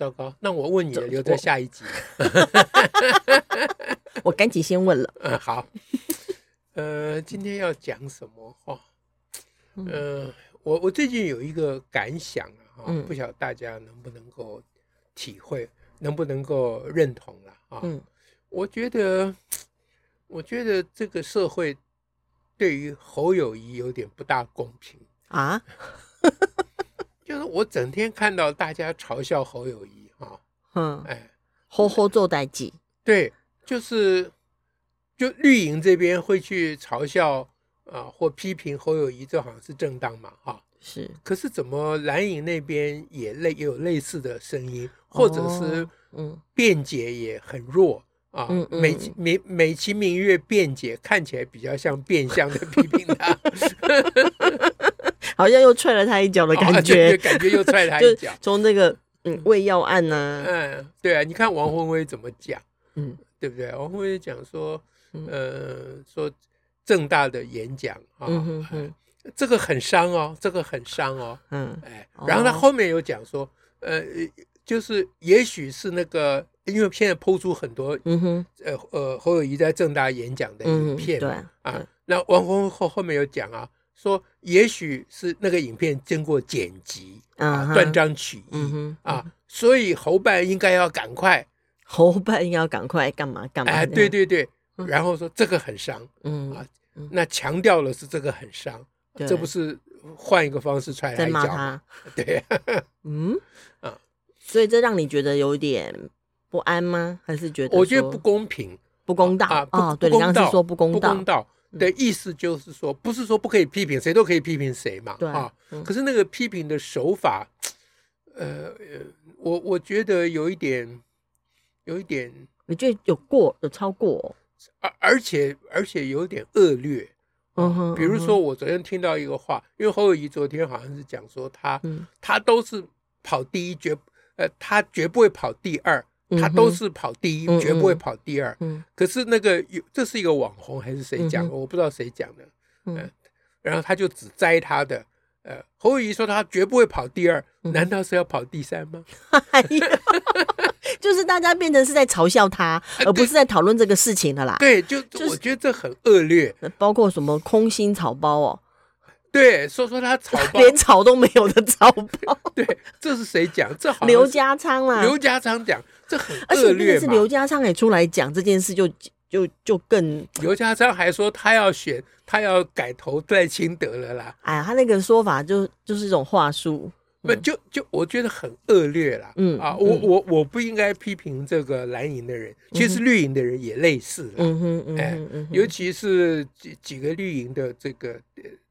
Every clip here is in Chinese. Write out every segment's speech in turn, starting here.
糟糕，那我问你了，留在下一集。我赶紧先问了。嗯，好。呃，今天要讲什么？哈，呃，我我最近有一个感想啊，哈，不晓得大家能不能够体会，能不能够认同了啊？嗯，我觉得，我觉得这个社会对于侯友谊有点不大公平啊。就是我整天看到大家嘲笑侯友谊啊，嗯，哎，吼吼做代际，对，就是就绿营这边会去嘲笑啊或批评侯友谊，这好像是正当嘛，哈，是。可是怎么蓝营那边也类也有类似的声音，或者是嗯辩解也很弱啊，美其美美其名曰辩解，看起来比较像变相的 批评他。好像又踹了他一脚的感觉，哦、感觉又踹了他一脚。从那个嗯胃药案呢、啊，嗯，对啊，你看王宏威怎么讲，嗯，对不对？王宏威讲说，呃，说正大的演讲啊，嗯哼哼，这个很伤哦，这个很伤哦，嗯，哎，然后他后面有讲说，呃，就是也许是那个，因为现在抛出很多，嗯哼，呃呃，侯友宜在正大演讲的影片嘛，嗯、啊，那王鸿薇后后面有讲啊。说也许是那个影片经过剪辑啊，断章取义、嗯、啊，所以侯办应该要赶快，侯办应该要赶快干嘛干嘛？哎，对对对，然后说这个很伤，嗯啊，那强调了是这个很伤，嗯、这不是换一个方式踹他一脚吗？对，嗯啊，所以这让你觉得有点不安吗？还是觉得我觉得不公平、不公道啊？哦，对，你刚刚是说不公道，不公道。的意思就是说，不是说不可以批评谁都可以批评谁嘛，啊，可是那个批评的手法，呃，我我觉得有一点，有一点，你觉得有过有超过，而而且而且有点恶劣，嗯哼，比如说我昨天听到一个话，因为侯友谊昨天好像是讲说他他都是跑第一，绝呃他绝不会跑第二。他都是跑第一，嗯、绝不会跑第二。可是那个有，这是一个网红还是谁讲的？嗯、我不知道谁讲的。嗯、呃，然后他就只摘他的。呃，侯友宜说他绝不会跑第二，嗯、难道是要跑第三吗？就是大家变成是在嘲笑他，而不是在讨论这个事情的啦。对，就我觉得这很恶劣。包括什么空心草包哦。对，说说他草 包，连草都没有的草包。对，这是谁讲？这好刘家昌啊，刘家昌讲，这很恶劣。而且是刘家昌也出来讲这件事就，就就就更。刘家昌还说他要选，他要改投赖清德了啦。哎呀，他那个说法就就是一种话术，不就就我觉得很恶劣啦。嗯啊，我我我不应该批评这个蓝营的人，其实绿营的人也类似啦。嗯哼，哎，尤其是几几个绿营的这个。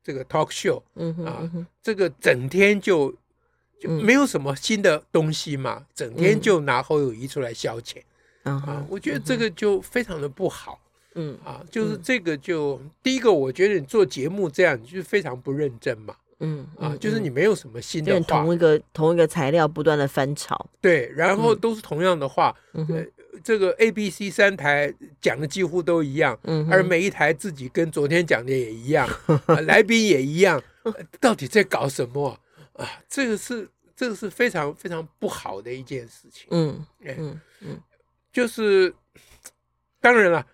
这个 talk show，啊，这个整天就就没有什么新的东西嘛，嗯、整天就拿侯友谊出来消遣，嗯、啊，我觉得这个就非常的不好，嗯。啊，就是这个就、嗯、第一个，我觉得你做节目这样就是非常不认真嘛，嗯啊，就是你没有什么新的话，同一个同一个材料不断的翻炒，对，然后都是同样的话，嗯。呃这个 A、B、C 三台讲的几乎都一样，嗯、而每一台自己跟昨天讲的也一样，啊、来宾也一样，到底在搞什么啊？这个是这个是非常非常不好的一件事情。嗯嗯嗯，就是当然了，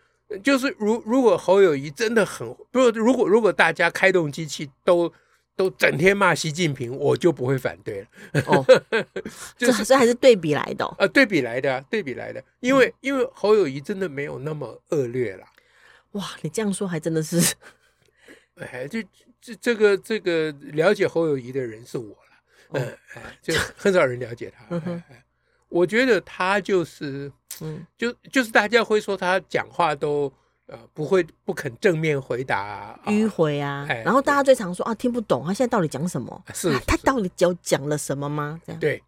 就是如如果侯友谊真的很，不如如果如果大家开动机器都。都整天骂习近平，我就不会反对了。哦，就是这还是对比来的。啊，对比来的，对比来的。因为因为侯友谊真的没有那么恶劣了。哇，你这样说还真的是，哎，就这这个这个了解侯友谊的人是我了。嗯，哎，就很少人了解他。我觉得他就是，嗯，就就是大家会说他讲话都。呃，不会不肯正面回答，迂回啊。然后大家最常说啊，听不懂，他现在到底讲什么？是他到底讲讲了什么吗？这样对。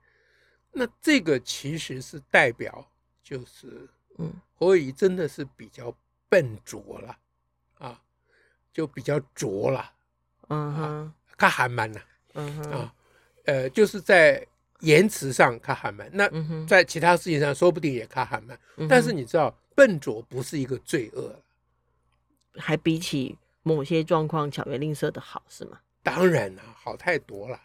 那这个其实是代表，就是嗯，侯友宜真的是比较笨拙了啊，就比较拙了，嗯哼，他还蛮呢，嗯哼啊，呃，就是在言辞上他还蛮，那在其他事情上说不定也他还蛮，但是你知道，笨拙不是一个罪恶，还比起某些状况巧言令色的好是吗？当然了，好太多了。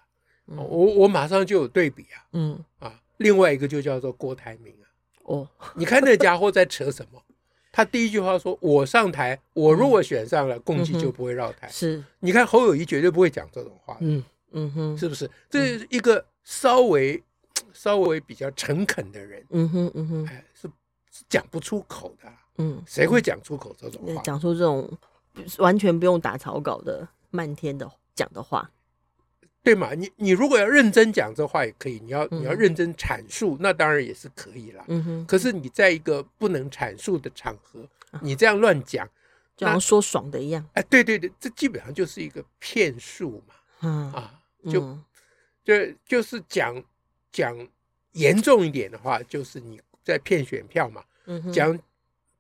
我我马上就有对比啊，嗯。啊，另外一个就叫做郭台铭啊，哦，你看那家伙在扯什么？他第一句话说：“我上台，我如果选上了，共济就不会绕台。”是，你看侯友谊绝对不会讲这种话，嗯。嗯哼，是不是？这是一个稍微稍微比较诚恳的人，嗯哼嗯哼，哎，是讲不出口的，嗯，谁会讲出口这种话？讲出这种完全不用打草稿的漫天的讲的话。对嘛？你你如果要认真讲这话也可以，你要你要认真阐述，那当然也是可以啦。嗯哼。可是你在一个不能阐述的场合，你这样乱讲，就好像说爽的一样。哎，对对对，这基本上就是一个骗术嘛。嗯啊，就就就是讲讲严重一点的话，就是你在骗选票嘛。嗯哼。讲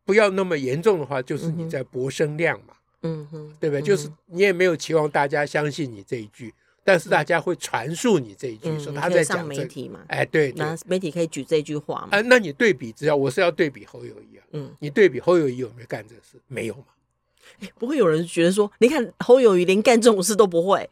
不要那么严重的话，就是你在博声量嘛。嗯哼。对不对？就是你也没有期望大家相信你这一句。但是大家会传述你这一句，说他在讲媒体嘛？哎，对，那媒体可以举这句话嘛？哎，那你对比，只要我是要对比侯友谊啊，嗯，你对比侯友谊有没有干这个事？没有嘛？不会有人觉得说，你看侯友谊连干这种事都不会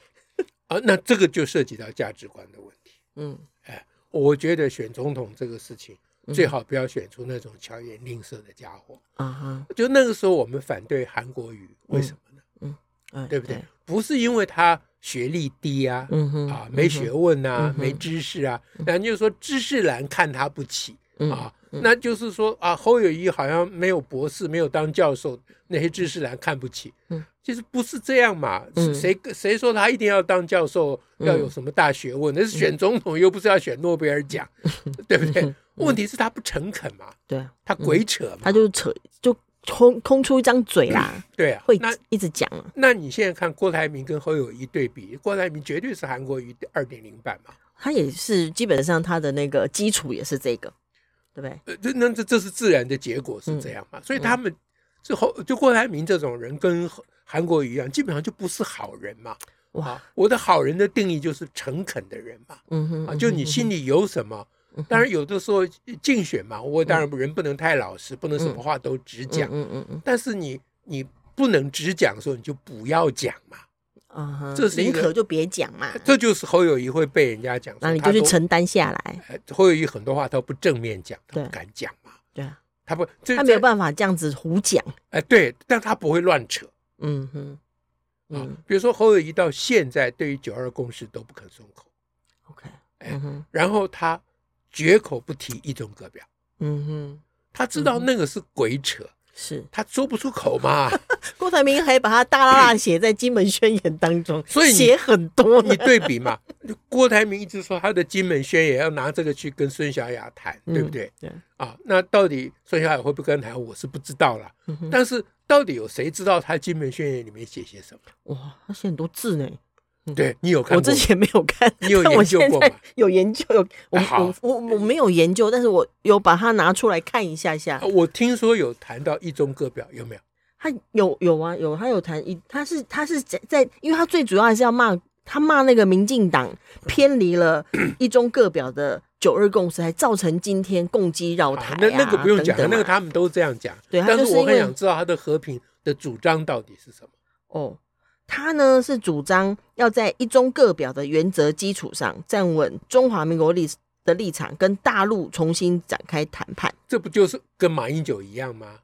啊？那这个就涉及到价值观的问题。嗯，哎，我觉得选总统这个事情最好不要选出那种巧言令色的家伙。啊哈，就那个时候我们反对韩国瑜，为什么呢？嗯，嗯，对不对？不是因为他。学历低啊，嗯哼，啊，没学问啊，没知识啊，那就说知识难看他不起啊，那就是说啊，侯友谊好像没有博士，没有当教授，那些知识蓝看不起，嗯，其实不是这样嘛，谁谁说他一定要当教授，要有什么大学问？那是选总统又不是要选诺贝尔奖，对不对？问题是他不诚恳嘛，对，他鬼扯嘛，他就扯就。空空出一张嘴啦，嗯、对啊，会一直讲啊。那你现在看郭台铭跟侯友谊对比，郭台铭绝对是韩国瑜二点零版嘛，他也是基本上他的那个基础也是这个，对不对？呃，这那这这是自然的结果是这样嘛？嗯、所以他们就后就郭台铭这种人跟韩国瑜一样，基本上就不是好人嘛。哇，我的好人的定义就是诚恳的人嘛。嗯哼，啊，就你心里有什么。当然，有的时候竞选嘛，我当然人不能太老实，不能什么话都只讲。嗯嗯嗯。但是你你不能只讲的时候，你就不要讲嘛。啊，这是宁可就别讲嘛。这就是侯友谊会被人家讲，那你就去承担下来。侯友谊很多话他不正面讲，他不敢讲嘛。对啊，他不，他没有办法这样子胡讲。哎，对，但他不会乱扯。嗯哼，啊，比如说侯友谊到现在对于九二共识都不肯松口。OK，哎，然后他。绝口不提一中各表，嗯哼，他知道那个是鬼扯，是他说不出口嘛。郭台铭还把他大大写在金门宣言当中，所以写很多。你对比嘛，郭台铭一直说他的金门宣言要拿这个去跟孙小雅谈，对不对？对啊，那到底孙小雅会不会跟他谈，我是不知道了。但是到底有谁知道他金门宣言里面写些什么？哇，他写很多字呢。对你有看过？我之前没有看，你有研究过吗？有研究，有我我我我没有研究，但是我有把它拿出来看一下下。我听说有谈到一中各表，有没有？他有有啊，有他有谈一，他是他是在在，因为他最主要还是要骂他骂那个民进党偏离了一中各表的九二共识，还造成今天共机绕台。那那个不用讲，那个他们都这样讲。对，但是我很想知道他的和平的主张到底是什么？哦。他呢是主张要在一中各表的原则基础上站稳中华民国立的立场，跟大陆重新展开谈判。这不就是跟马英九一样吗？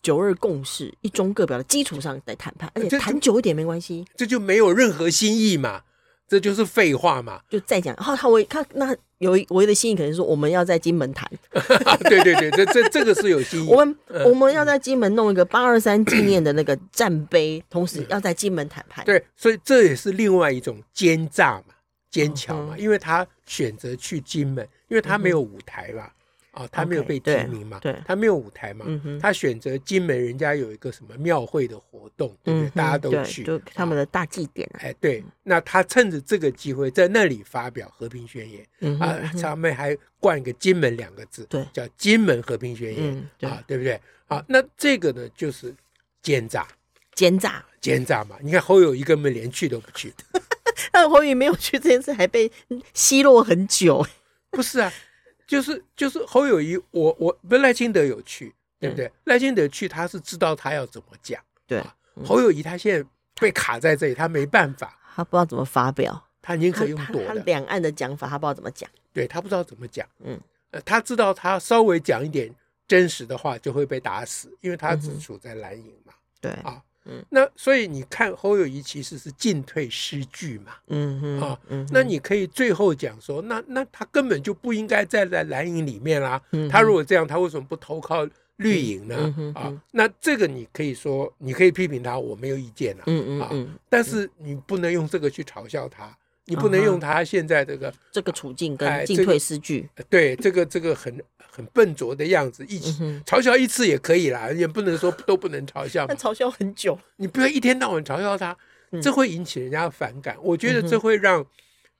九二共识，一中各表的基础上在谈判，而且谈久一点没关系。这就没有任何新意嘛。这就是废话嘛，就再讲。然后他唯他那有唯一的心意，可能说我们要在金门谈。对对对，这这这个是有心意。我们我们要在金门弄一个八二三纪念的那个战碑，同时要在金门谈判。对，所以这也是另外一种奸诈嘛，奸巧嘛，因为他选择去金门，因为他没有舞台嘛。啊，他没有被提名嘛，对，他没有舞台嘛，嗯他选择金门，人家有一个什么庙会的活动，对不对？大家都去，就他们的大祭典。哎，对，那他趁着这个机会在那里发表和平宣言，嗯啊，上面还冠一个“金门”两个字，对，叫“金门和平宣言”，啊，对不对？啊，那这个呢，就是奸诈，奸诈，奸诈嘛。你看侯友谊根本连去都不去，但侯友谊没有去这件事还被奚落很久，不是啊。就是就是侯友谊，我我不赖清德有去，对不对？赖清德去，他是知道他要怎么讲。对，侯友谊他现在被卡在这里，他没办法，他不知道怎么发表，他宁可用躲的。他两岸的讲法，他不知道怎么讲。对，他不知道怎么讲。嗯，呃，他知道他稍微讲一点真实的话就会被打死，因为他只处在蓝营嘛。对啊。嗯，那所以你看侯友谊其实是进退失据嘛，嗯嗯啊，嗯，那你可以最后讲说，那那他根本就不应该站在蓝营里面啦。嗯，他如果这样，他为什么不投靠绿营呢？啊，那这个你可以说，你可以批评他，我没有意见啊。嗯嗯啊，但是你不能用这个去嘲笑他。你不能用他现在这个这个处境跟进退失据，对这个这个很很笨拙的样子，一起嘲笑一次也可以啦，也不能说都不能嘲笑。但嘲笑很久，你不要一天到晚嘲笑他，这会引起人家的反感。我觉得这会让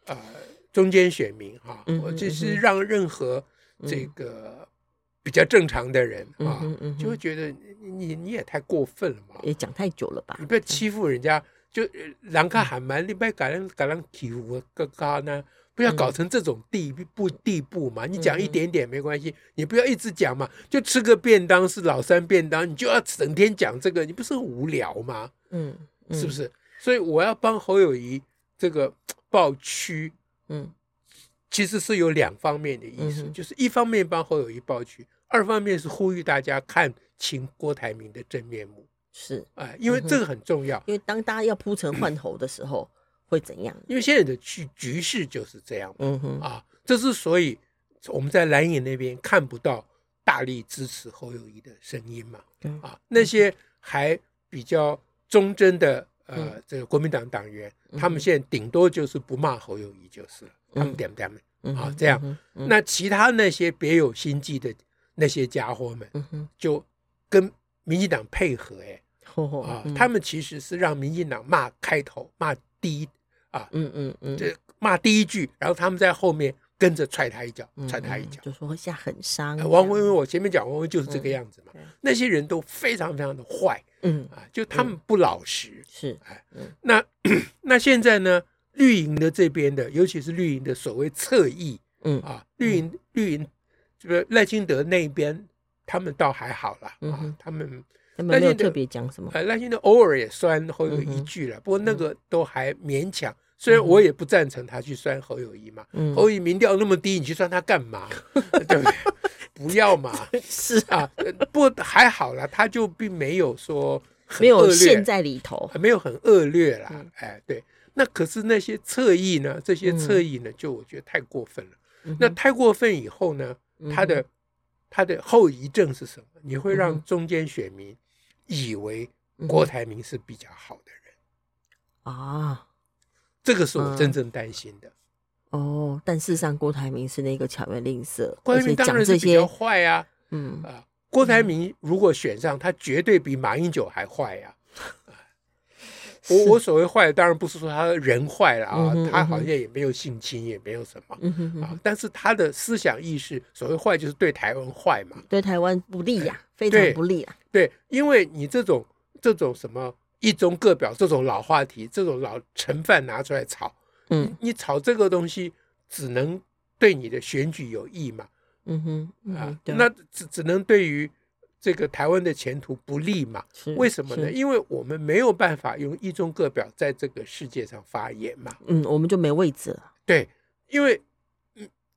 呃中间选民哈，我就是让任何这个比较正常的人啊，就会觉得你你也太过分了嘛，也讲太久了吧？你不要欺负人家。就人家还蛮，你不要搞人搞人欺负个个呢，不要搞成这种地步地步嘛。你讲一点点没关系，你不要一直讲嘛。就吃个便当是老三便当，你就要整天讲这个，你不是很无聊吗？嗯，是不是？所以我要帮侯友谊这个抱屈，嗯，其实是有两方面的意思，就是一方面帮侯友谊抱屈，二方面是呼吁大家看清郭台铭的真面目。是，哎，因为这个很重要。因为当大家要铺陈换头的时候，会怎样？因为现在的局局势就是这样。嗯哼，啊，这是所以我们在蓝营那边看不到大力支持侯友谊的声音嘛。啊，那些还比较忠贞的呃这个国民党党员，他们现在顶多就是不骂侯友谊就是了。他们点不点啊，这样。那其他那些别有心计的那些家伙们，就跟民进党配合，哎。啊，他们其实是让民进党骂开头，骂第一啊，嗯嗯嗯，这骂第一句，然后他们在后面跟着踹他一脚，踹他一脚，就说会下狠伤。王鸿薇，我前面讲王鸿薇就是这个样子嘛，那些人都非常非常的坏，嗯啊，就他们不老实，是哎，那 那现在呢，绿营的这边的，尤其是绿营的所谓侧翼，嗯。啊，绿营绿营这个赖清德那边，他们倒还好了啊，他们。没有特别讲什么，呃，赖清德偶尔也酸侯友谊一句了，不过那个都还勉强。虽然我也不赞成他去酸侯友谊嘛，侯友谊民调那么低，你去酸他干嘛？对不对？不要嘛。是啊，不过还好啦，他就并没有说没有陷在里头，没有很恶劣啦。哎，对，那可是那些侧翼呢？这些侧翼呢，就我觉得太过分了。那太过分以后呢，他的他的后遗症是什么？你会让中间选民。以为郭台铭是比较好的人啊，这个是我真正担心的。哦，但事实上郭台铭是那个巧言令色，郭台铭当然是比较坏呀。嗯啊，郭台铭如果选上，他绝对比马英九还坏呀。我我所谓坏，当然不是说他人坏了啊，他好像也没有性侵，也没有什么啊，但是他的思想意识，所谓坏就是对台湾坏嘛，对台湾不利呀，非常不利啊。对，因为你这种这种什么一中各表这种老话题，这种老陈饭拿出来炒，嗯，你炒这个东西只能对你的选举有益嘛，嗯哼，啊，那只只能对于。这个台湾的前途不利嘛？为什么呢？因为我们没有办法用一中各表在这个世界上发言嘛。嗯，我们就没位置了。对，因为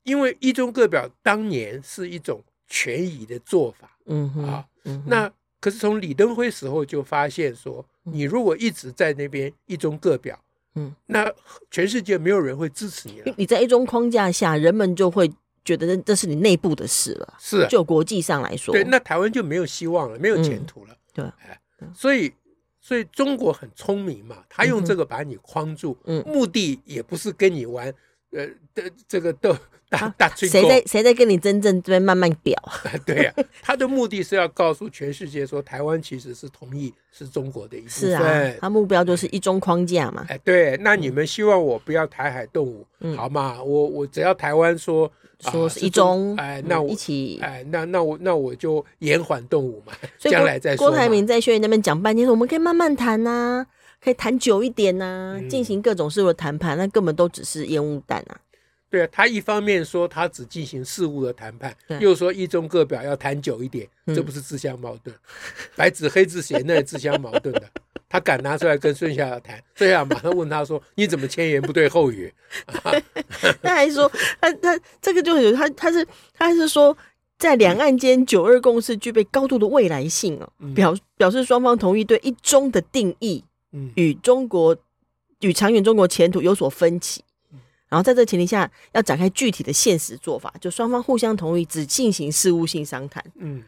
因为一中各表当年是一种权宜的做法。嗯哼啊，嗯，那可是从李登辉时候就发现说，你如果一直在那边一中各表，嗯，那全世界没有人会支持你了。你在一中框架下，人们就会。觉得这是你内部的事了，是。就国际上来说，对，那台湾就没有希望了，没有前途了，对，哎，所以所以中国很聪明嘛，他用这个把你框住，嗯，目的也不是跟你玩呃的这个都大大吹谁在谁在跟你真正这边慢慢表？对呀，他的目的是要告诉全世界说，台湾其实是同意是中国的一部分。是啊，他目标就是一中框架嘛。哎，对，那你们希望我不要台海动武，好吗？我我只要台湾说说是一中，哎，那我一起，哎，那那我那我就延缓动武嘛，将来再说。郭台铭在宣言那边讲半天，说我们可以慢慢谈呐，可以谈久一点呐，进行各种事务的谈判，那根本都只是烟雾弹啊。对啊，他一方面说他只进行事务的谈判，又说一中各表要谈久一点，这不是自相矛盾？白纸黑字写那也自相矛盾的。他敢拿出来跟孙小雅谈，孙小雅马上问他说：“你怎么前言不对后语？” 他还说：“他他这个就有他他是他是说，在两岸间九二共识具备高度的未来性哦，表表示双方同意对一中的定义，与中国与长远中国前途有所分歧。”然后在这前提下，要展开具体的现实做法，就双方互相同意，只进行事务性商谈。嗯，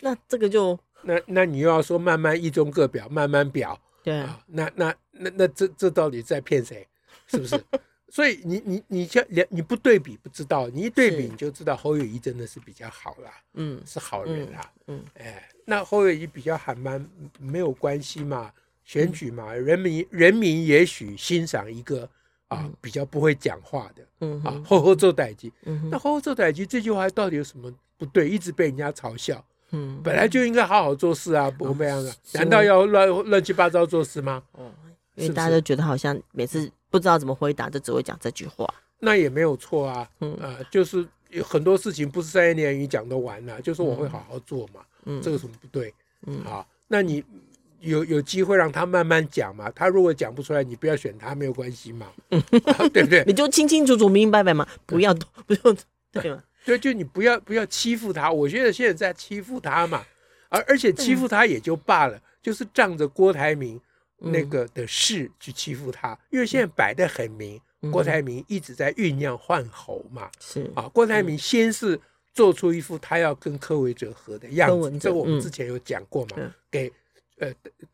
那这个就那那你又要说慢慢一中各表，慢慢表，对。啊，那那那那这这到底在骗谁？是不是？所以你你你像连你不对比不知道，你一对比你就知道侯友谊真的是比较好啦，嗯，是好人啦，嗯，哎，那侯友谊比较还蛮没有关系嘛，选举嘛，人民人民也许欣赏一个。啊，比较不会讲话的，嗯，啊，好好做代志，嗯，那好好做代机这句话到底有什么不对？一直被人家嘲笑，嗯，本来就应该好好做事啊，不这样的，难道要乱乱七八糟做事吗？哦，因为大家都觉得好像每次不知道怎么回答，就只会讲这句话，那也没有错啊，嗯啊，就是有很多事情不是三言两语讲得完的，就是我会好好做嘛，嗯，这个什么不对？嗯，啊，那你。有有机会让他慢慢讲嘛？他如果讲不出来，你不要选他，没有关系嘛，对不对？你就清清楚楚、明明白白嘛，不要 不用对吗？对，就你不要不要欺负他。我觉得现在在欺负他嘛，而而且欺负他也就罢了，就是仗着郭台铭那个的事去欺负他，因为现在摆的很明，郭台铭一直在酝酿换侯嘛。是啊，郭台铭先是做出一副他要跟柯文哲和的样子，这我们之前有讲过嘛，给。呃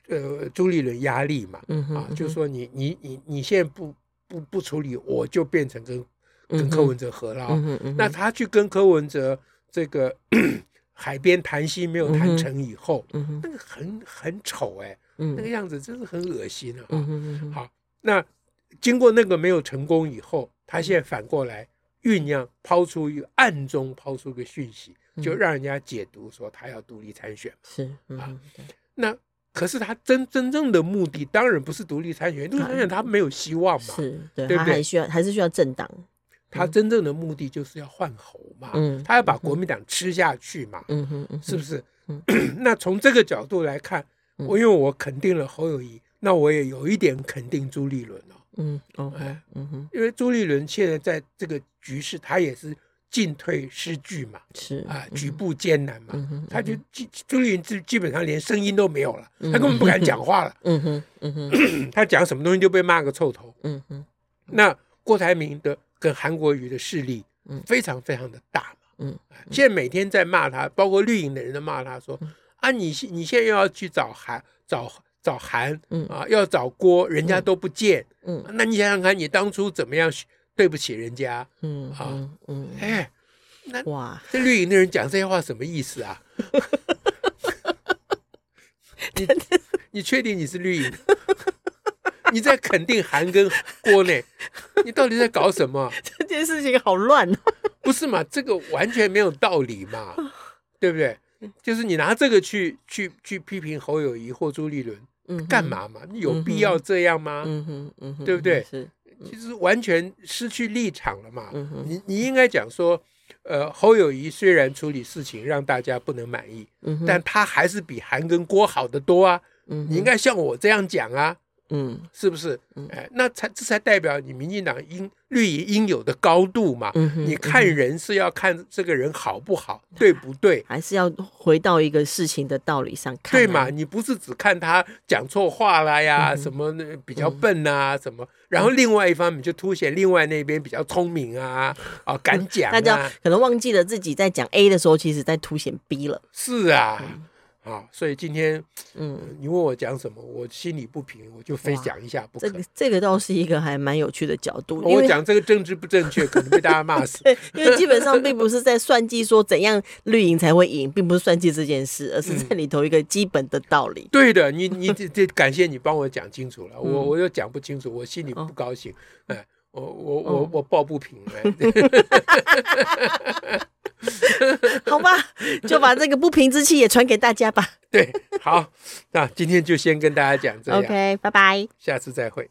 呃，朱立伦压力嘛，嗯哼嗯哼啊，就是说你你你你现在不不不处理，我就变成跟跟柯文哲合了，嗯嗯。那他去跟柯文哲这个 海边谈心没有谈成以后，嗯，那个很很丑哎，嗯，那个样子真是很恶心啊。好，那经过那个没有成功以后，他现在反过来酝酿抛出一个暗中抛出个讯息，就让人家解读说他要独立参选，是啊，那。可是他真真正的目的当然不是独立参选，独立参选他没有希望嘛，是对，对不对？还需要还是需要政党。他真正的目的就是要换猴嘛，嗯，他要把国民党吃下去嘛，嗯哼，嗯是不是？嗯、那从这个角度来看，我因为我肯定了侯友谊，那我也有一点肯定朱立伦哦，嗯，哦，哎，嗯哼，因为朱立伦现在在这个局势，他也是。进退失据嘛，是啊，举步艰难嘛，他就基朱立伦基基本上连声音都没有了，嗯、他根本不敢讲话了，嗯哼，嗯哼，他讲什么东西就被骂个臭头，嗯哼，那郭台铭的跟韩国瑜的势力，非常非常的大嘛，嗯，现在每天在骂他，包括绿营的人都骂他说，啊，你你现在又要去找韩找找韩，嗯。啊，要找郭，人家都不见，嗯，那你想想看，你当初怎么样？对不起人家，嗯啊，嗯，哎，那哇，这绿营的人讲这些话什么意思啊？你你确定你是绿营？你在肯定韩跟郭呢？你到底在搞什么？这件事情好乱哦。不是嘛？这个完全没有道理嘛，对不对？就是你拿这个去去去批评侯友宜或朱立伦，嗯，干嘛嘛？你有必要这样吗？嗯哼，嗯哼，对不对？是。其实完全失去立场了嘛？嗯、你你应该讲说，呃，侯友谊虽然处理事情让大家不能满意，嗯、但他还是比韩跟郭好得多啊！嗯、你应该像我这样讲啊。嗯，是不是？哎，那才这才代表你民进党应绿营应有的高度嘛。嗯，你看人是要看这个人好不好，对不对？还是要回到一个事情的道理上看，对嘛？你不是只看他讲错话了呀，什么比较笨啊，什么，然后另外一方面就凸显另外那边比较聪明啊，啊，敢讲，大家可能忘记了自己在讲 A 的时候，其实在凸显 B 了。是啊。啊，所以今天，嗯，你问我讲什么，我心里不平，我就非讲一下不可。这个这个倒是一个还蛮有趣的角度。我讲这个政治不正确，可能被大家骂死。对，因为基本上并不是在算计说怎样绿营才会赢，并不是算计这件事，而是在里头一个基本的道理。嗯、对的，你你这这感谢你帮我讲清楚了，我我又讲不清楚，我心里不高兴，哎、哦。我我我我抱不平，好吧，就把这个不平之气也传给大家吧。对，好，那今天就先跟大家讲这样。OK，拜拜，下次再会。